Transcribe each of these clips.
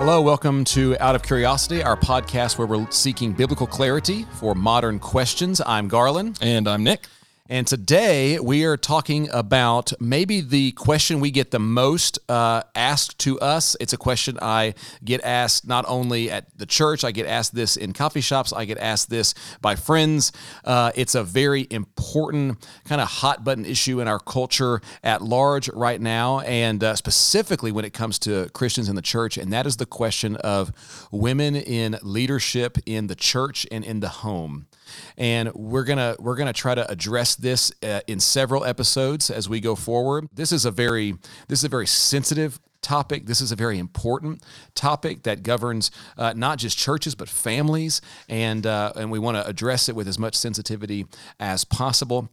Hello, welcome to Out of Curiosity, our podcast where we're seeking biblical clarity for modern questions. I'm Garland. And I'm Nick. And today we are talking about maybe the question we get the most uh, asked to us. It's a question I get asked not only at the church, I get asked this in coffee shops, I get asked this by friends. Uh, it's a very important, kind of hot button issue in our culture at large right now, and uh, specifically when it comes to Christians in the church. And that is the question of women in leadership in the church and in the home and we're gonna we're gonna try to address this uh, in several episodes as we go forward. This is a very this is a very sensitive topic. This is a very important topic that governs uh, not just churches but families, and uh, and we want to address it with as much sensitivity as possible.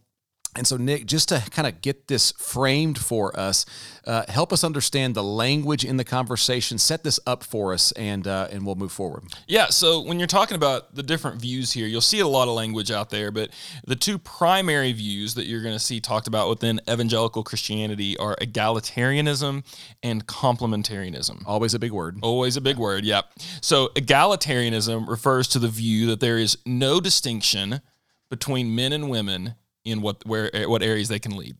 And so, Nick, just to kind of get this framed for us, uh, help us understand the language in the conversation. Set this up for us, and uh, and we'll move forward. Yeah. So when you're talking about the different views here, you'll see a lot of language out there, but the two primary views that you're going to see talked about within evangelical Christianity are egalitarianism and complementarianism. Always a big word. Always a big word. Yep. So egalitarianism refers to the view that there is no distinction between men and women in what where what areas they can lead.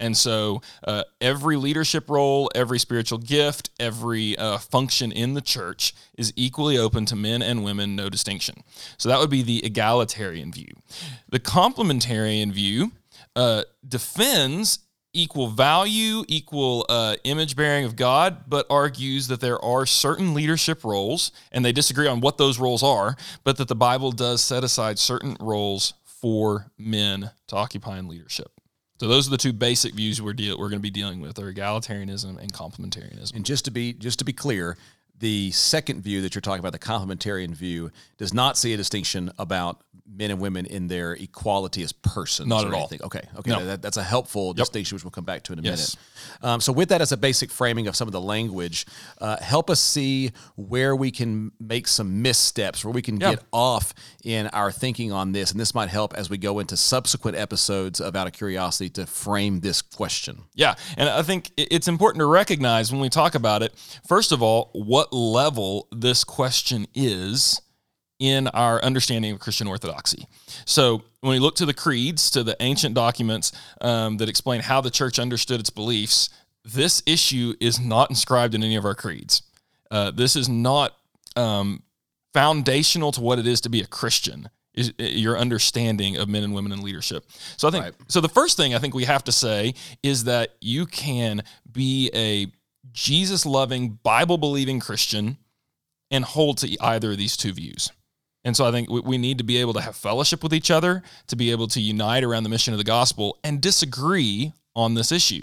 And so, uh, every leadership role, every spiritual gift, every uh, function in the church is equally open to men and women, no distinction. So, that would be the egalitarian view. The complementarian view uh, defends equal value, equal uh, image bearing of God, but argues that there are certain leadership roles, and they disagree on what those roles are, but that the Bible does set aside certain roles for men to occupy in leadership. So those are the two basic views we're deal- we're going to be dealing with: are egalitarianism and complementarianism. And just to be just to be clear, the second view that you're talking about, the complementarian view, does not see a distinction about men and women in their equality as persons. Not at all. Okay, okay, No. that, that's a helpful Yep. distinction, which we'll come back to in a Yes. minute. Um, so, with that as a basic framing of some of the language, uh, help us see where we can make some missteps, where we can Yeah. get off in our thinking on this, and this might help as we go into subsequent episodes of Out of Curiosity to frame this question. Yeah, and I think it's important to recognize when we talk about it, first of all, what level this question is in our understanding of Christian orthodoxy. So when we look to the creeds, to the ancient documents um, that explain how the church understood its beliefs, this issue is not inscribed in any of our creeds. Uh, this is not um, foundational to what it is to be a Christian. Is uh, your understanding of men and women in leadership. So I think Right. so. The first thing I think we have to say is that you can be a Jesus loving, Bible believing Christian and hold to either of these two views. And so I think we- need to be able to have fellowship with each other, to be able to unite around the mission of the gospel and disagree on this issue.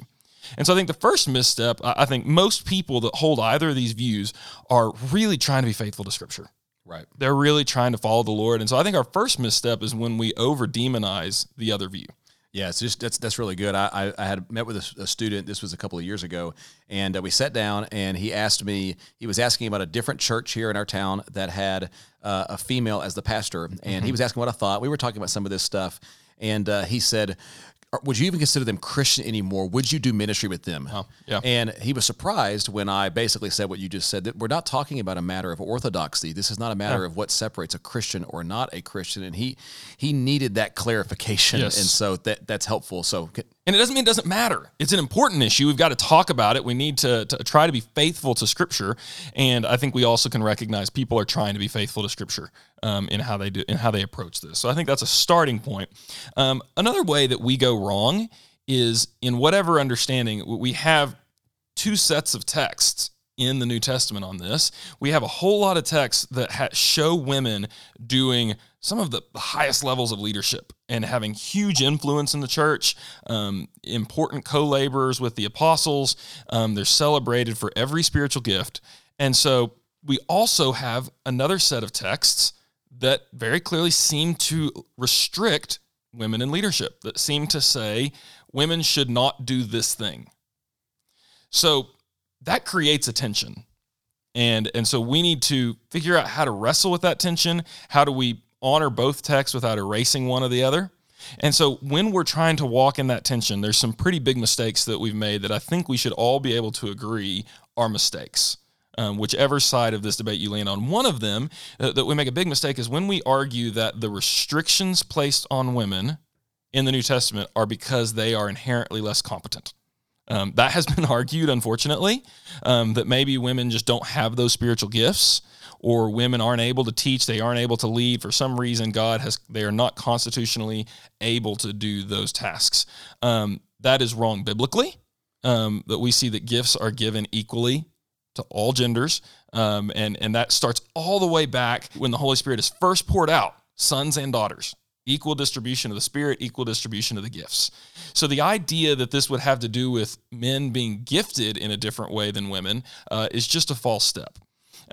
And so I think the first misstep, I I think most people that hold either of these views are really trying to be faithful to Scripture. Right. They're really trying to follow the Lord. And so I think our first misstep is when we over demonize the other view. Yeah, it's just that's that's really good. I, I, I had met with a, a student. This was a couple of years ago, and uh, we sat down, and he asked me. He was asking about a different church here in our town that had uh, a female as the pastor, and Mm-hmm. he was asking what I thought. We were talking about some of this stuff, and uh, he said, "Are- "Would you even consider them Christian anymore? Would you do ministry with them?" Oh, yeah. And he was surprised when I basically said what you just said. That we're not talking about a matter of orthodoxy. This is not a matter of what separates a Christian or not a Christian. And he he needed that clarification, Yes. and so that that's helpful. So And it doesn't mean it doesn't matter. It's an important issue. We've got to talk about it. We need to, to try to be faithful to Scripture, and I think we also can recognize people are trying to be faithful to Scripture um, in how they do in how they approach this. So I think that's a starting point. Um, another way that we go wrong is in whatever understanding we have two sets of texts in the New Testament on this. We have a whole lot of texts that ha- show women doing some of the highest levels of leadership and having huge influence in the church, um, important co laborers with the apostles. Um, they're celebrated for every spiritual gift. And so we also have another set of texts that very clearly seem to restrict women in leadership, that seem to say women should not do this thing. So that creates a tension. And and so we need to figure out how to wrestle with that tension. How do we honor both texts without erasing one or the other? And so when we're trying to walk in that tension, there's some pretty big mistakes that we've made that I think we should all be able to agree are mistakes. um, whichever side of this debate you land on. One of them uh, that we make a big mistake is when we argue that the restrictions placed on women in the New Testament are because they are inherently less competent. Um, that has been argued, unfortunately, um, that maybe women just don't have those spiritual gifts, or women aren't able to teach, they aren't able to lead for some reason. God has they are not constitutionally able to do those tasks. Um, that is wrong biblically. Um, that we see that gifts are given equally to all genders, um, and and that starts all the way back when the Holy Spirit is first poured out, sons and daughters equal distribution of the spirit, equal distribution of the gifts. So the idea that this would have to do with men being gifted in a different way than women uh, is just a false step.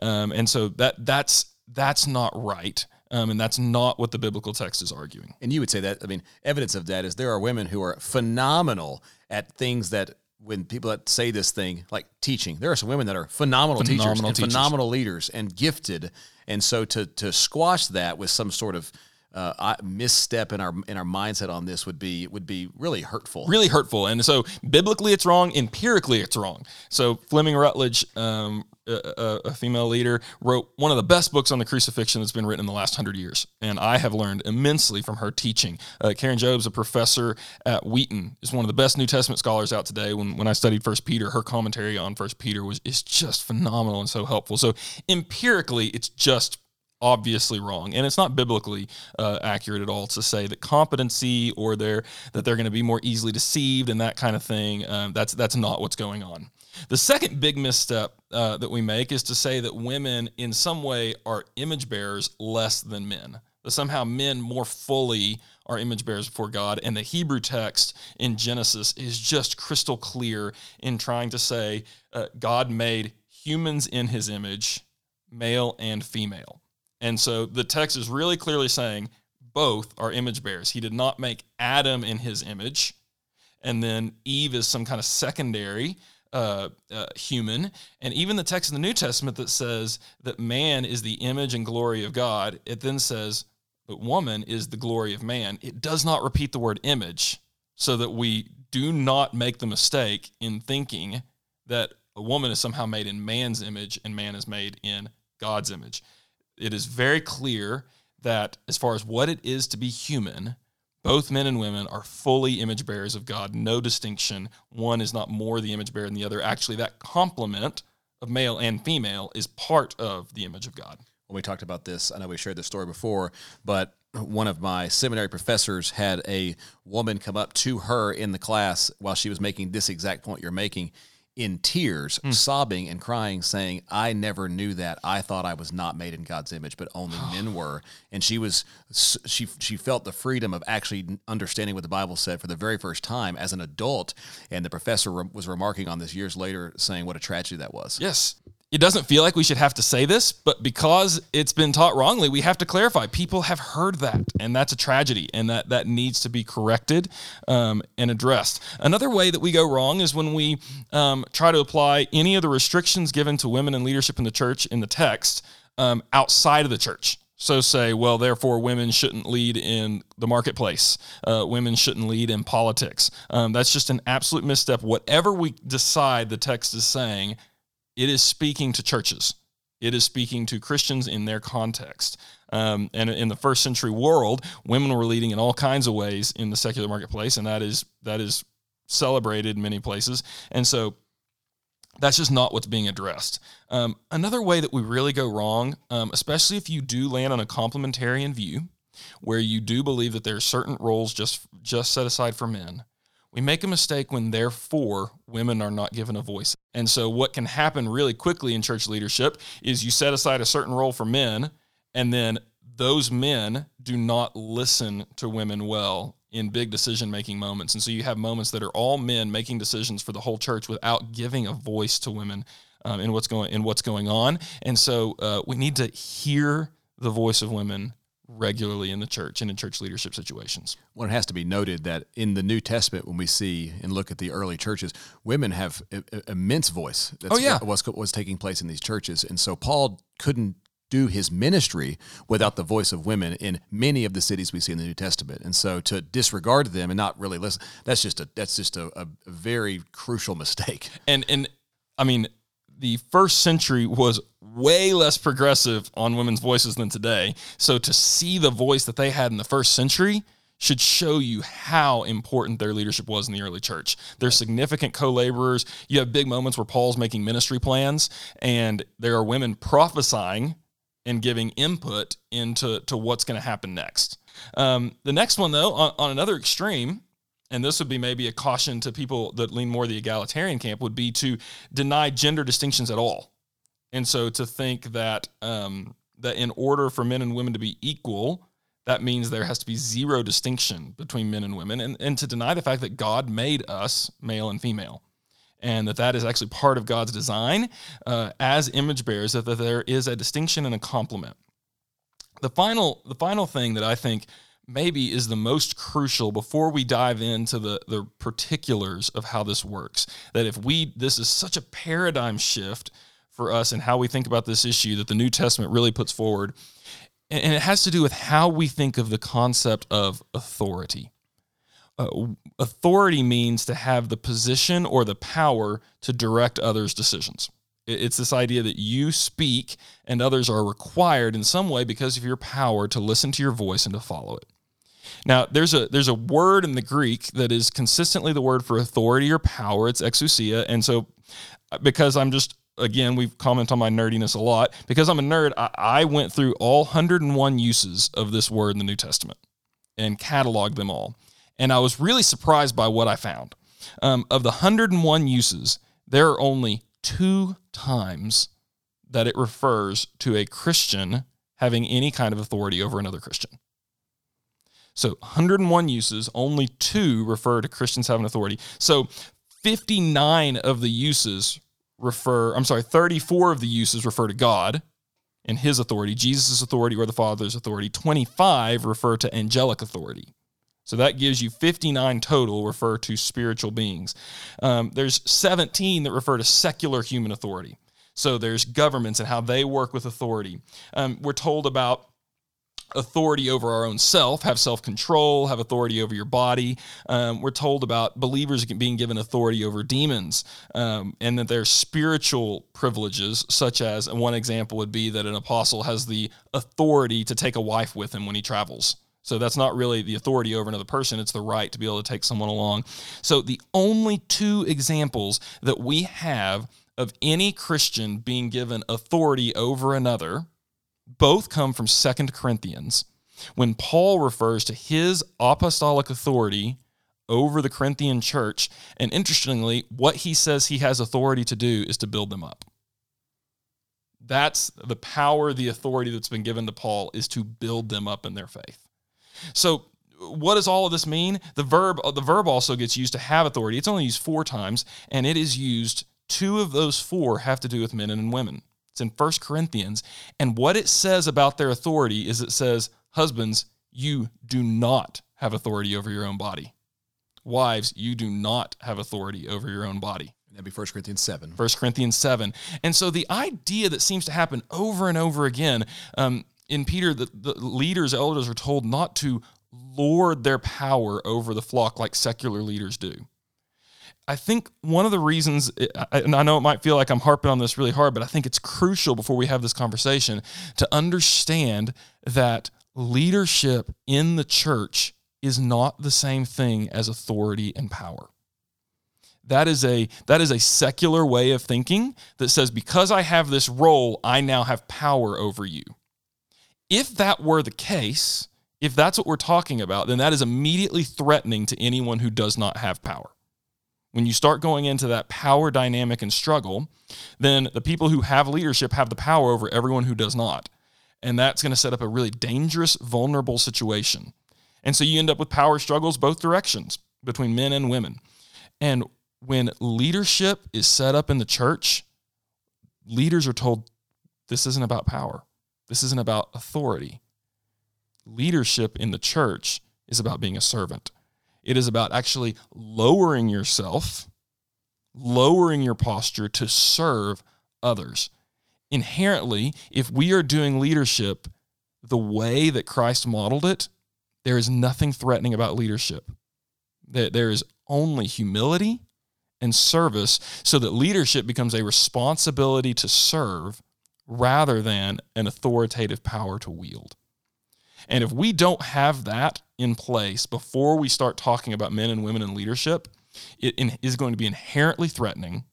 Um, and so that that's that's not right. Um, and that's not what the biblical text is arguing. And you would say that, I mean, evidence of that is there are women who are phenomenal at things that when people that say this thing, like teaching, there are some women that are phenomenal, phenomenal teachers teachers. phenomenal leaders and gifted. And so to to squash that with some sort of uh, misstep in our in our mindset on this would be would be really hurtful. Really hurtful. And so biblically, it's wrong. Empirically, it's wrong. So Fleming Rutledge, um, a, a, female leader, wrote one of the best books on the crucifixion that's been written in the last hundred years, and I have learned immensely from her teaching. Uh, Karen Jobes, a professor at Wheaton, is one of the best New Testament scholars out today. When when I studied First Peter, her commentary on First Peter was is just phenomenal and so helpful. So empirically, it's just obviously wrong. And it's not biblically uh, accurate at all to say that competency or they're that they're going to be more easily deceived and that kind of thing um, that's that's not what's going on. The second big misstep uh, that we make is to say that women in some way are image bearers less than men that somehow men more fully are image bearers before god. And the hebrew text in genesis is just crystal clear in trying to say uh, god made humans in his image male and female and so the text is really clearly saying both are image bearers. He did not make Adam in his image, and then Eve is some kind of secondary uh, uh, human. And even the text in the New Testament that says that man is the image and glory of God, it then says that woman is the glory of man. It does not repeat the word image so that we do not make the mistake in thinking that a woman is somehow made in man's image and man is made in God's image it is very clear that as far as what it is to be human, both men and women are fully image bearers of God, no distinction. One is not more the image bearer than the other. Actually, that complement of male and female is part of the image of God. When we talked about this, I know we shared this story before, but one of my seminary professors had a woman come up to her in the class while she was making this exact point you're making in tears, mm. sobbing and crying, saying, I never knew that. I thought I was not made in God's image, but only men were. And she was, she, she felt the freedom of actually understanding what the Bible said for the very first time as an adult. And the professor re- was remarking on this years later, saying what a tragedy that was. Yes it doesn't feel like we should have to say this, but because it's been taught wrongly, we have to clarify. People have heard that, and that's a tragedy, and that that needs to be corrected um, and addressed. Another way that we go wrong is when we um, try to apply any of the restrictions given to women in leadership in the church in the text um, outside of the church. So say, well, therefore, women shouldn't lead in the marketplace. Uh, women shouldn't lead in politics. Um, that's just an absolute misstep. Whatever we decide the text is saying it is speaking to churches. It is speaking to Christians in their context. Um, and in the first century world, women were leading in all kinds of ways in the secular marketplace, and that is that is celebrated in many places. And so that's just not what's being addressed. Um, another way that we really go wrong, um, especially if you do land on a complementarian view, where you do believe that there are certain roles just just set aside for men, we make a mistake when, therefore, women are not given a voice. And so, what can happen really quickly in church leadership is you set aside a certain role for men, and then those men do not listen to women well in big decision making moments. And so, you have moments that are all men making decisions for the whole church without giving a voice to women um, in what's going in what's going on. And so, uh, we need to hear the voice of women regularly in the church and in church leadership situations. Well, it has to be noted that in the New Testament, when we see and look at the early churches, women have a, a, immense voice. That's oh yeah, was was taking place in these churches, and so Paul couldn't do his ministry without the voice of women in many of the cities we see in the New Testament. And so to disregard them and not really listen, that's just a that's just a, a very crucial mistake. And and I mean the first century was way less progressive on women's voices than today. So to see the voice that they had in the first century should show you how important their leadership was in the early church. They're significant co laborers. You have big moments where Paul's making ministry plans, and there are women prophesying and giving input into to what's going to happen next. Um, the next one, though, on, on another extreme, and this would be maybe a caution to people that lean more the egalitarian camp, would be to deny gender distinctions at all. And so to think that um, that in order for men and women to be equal, that means there has to be zero distinction between men and women, and, and to deny the fact that God made us male and female and that that is actually part of God's design uh, as image bearers, that, that there is a distinction and a complement. The final, the final thing that I think maybe is the most crucial before we dive into the, the particulars of how this works, that if we, this is such a paradigm shift for us and how we think about this issue that the New Testament really puts forward. And it has to do with how we think of the concept of authority uh, authority means to have the position or the power to direct others' decisions. It's this idea that you speak and others are required in some way because of your power to listen to your voice and to follow it. Now, there's a there's a word in the Greek that is consistently the word for authority or power. It's exousia, and so uh, because I'm just again we've commented on my nerdiness a lot because I'm a nerd, I, I went through all 101 uses of this word in the New Testament and cataloged them all and I was really surprised by what I found. Um, of the 101 uses, there are only two times that it refers to a Christian having any kind of authority over another Christian. So 101 uses, only two refer to Christians having authority. So 59 of the uses refer, I'm sorry, 34 of the uses refer to God and his authority, Jesus' authority or the Father's authority. 25 refer to angelic authority. So that gives you 59 total refer to spiritual beings. Um, there's 17 that refer to secular human authority. So there's governments and how they work with authority. Um, we're told about authority over our own self, have self control, have authority over your body. Um, we're told about believers being given authority over demons, um, and that there's spiritual privileges, such as and one example would be that an apostle has the authority to take a wife with him when he travels. So that's not really the authority over another person, it's the right to be able to take someone along. So the only two examples that we have of any Christian being given authority over another both come from Second Corinthians. When Paul refers to his apostolic authority over the Corinthian church, and interestingly, what he says he has authority to do is to build them up. That's the power, the authority that's been given to Paul is to build them up in their faith. So what does all of this mean? The verb the verb also gets used to have authority. It's only used 4 times and it is used two of those four have to do with men and women. It's in First Corinthians and what it says about their authority is it says, "Husbands, you do not have authority over your own body. Wives, you do not have authority over your own body." That'd be 1 Corinthians 7. 1 Corinthians 7. And so the idea that seems to happen over and over again um, in Peter, the, the leaders, elders are told not to lord their power over the flock like secular leaders do. I think one of the reasons, and I know it might feel like I'm harping on this really hard, but I think it's crucial before we have this conversation to understand that leadership in the church is not the same thing as authority and power. That is a that is a secular way of thinking that says because I have this role, I now have power over you if that were the case, if that's what we're talking about, then that is immediately threatening to anyone who does not have power. When you start going into that power dynamic and struggle, then the people who have leadership have the power over everyone who does not. And that's going to set up a really dangerous, vulnerable situation. And so you end up with power struggles both directions between men and women. And when leadership is set up in the church, leaders are told this isn't about power. This isn't about authority. Leadership in the church is about being a servant. It is about actually lowering yourself, lowering your posture to serve others. Inherently, if we are doing leadership the way that Christ modeled it, there is nothing threatening about leadership. There is only humility and service so that leadership becomes a responsibility to serve rather than an authoritative power to wield. And if we don't have that in place before we start talking about men and women in leadership, it is going to be inherently threatening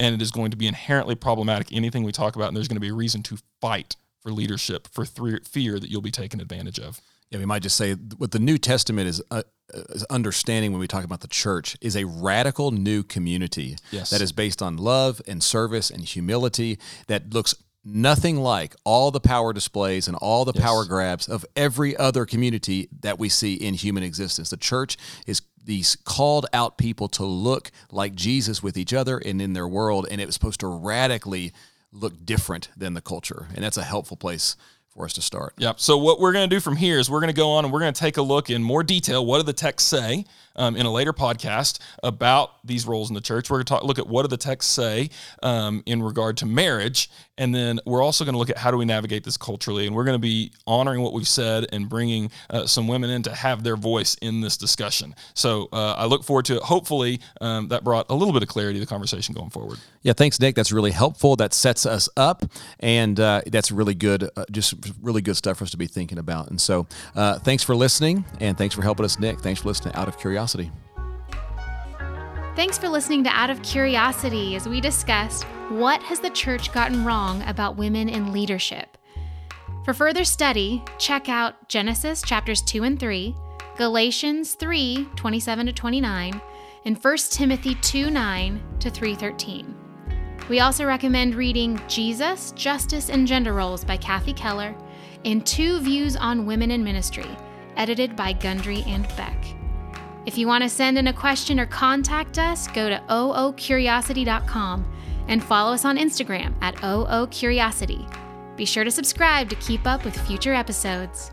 and it is going to be inherently problematic anything we talk about and there's going to be a reason to fight for leadership for fear that you'll be taken advantage of yeah we might just say what the new testament is, uh, is understanding when we talk about the church is a radical new community yes. that is based on love and service and humility that looks nothing like all the power displays and all the yes. power grabs of every other community that we see in human existence. The church is these called out people to look like Jesus with each other and in their world, and it was supposed to radically look different than the culture. And that's a helpful place for us to start. Yep. So what we're going to do from here is we're going to go on and we're going to take a look in more detail. What do the texts say um, in a later podcast about these roles in the church? We're going to talk, look at what do the texts say um, in regard to marriage, and then we're also going to look at how do we navigate this culturally. And we're going to be honoring what we've said and bringing uh, some women in to have their voice in this discussion. So uh, I look forward to it. Hopefully, um, that brought a little bit of clarity to the conversation going forward. Yeah. Thanks, Nick. That's really helpful. That sets us up, and uh, that's really good. Uh, just really good stuff for us to be thinking about. And so, uh, thanks for listening, and thanks for helping us, Nick. Thanks for listening out of curiosity. Thanks for listening to Out of Curiosity as we discussed what has the church gotten wrong about women in leadership. For further study, check out Genesis chapters 2 and 3, Galatians 3 27 to 29, and 1 Timothy 2 9 to 313. We also recommend reading Jesus, Justice, and Gender Roles by Kathy Keller and Two Views on Women in Ministry, edited by Gundry and Beck. If you want to send in a question or contact us, go to oocuriosity.com and follow us on Instagram at oocuriosity. Be sure to subscribe to keep up with future episodes.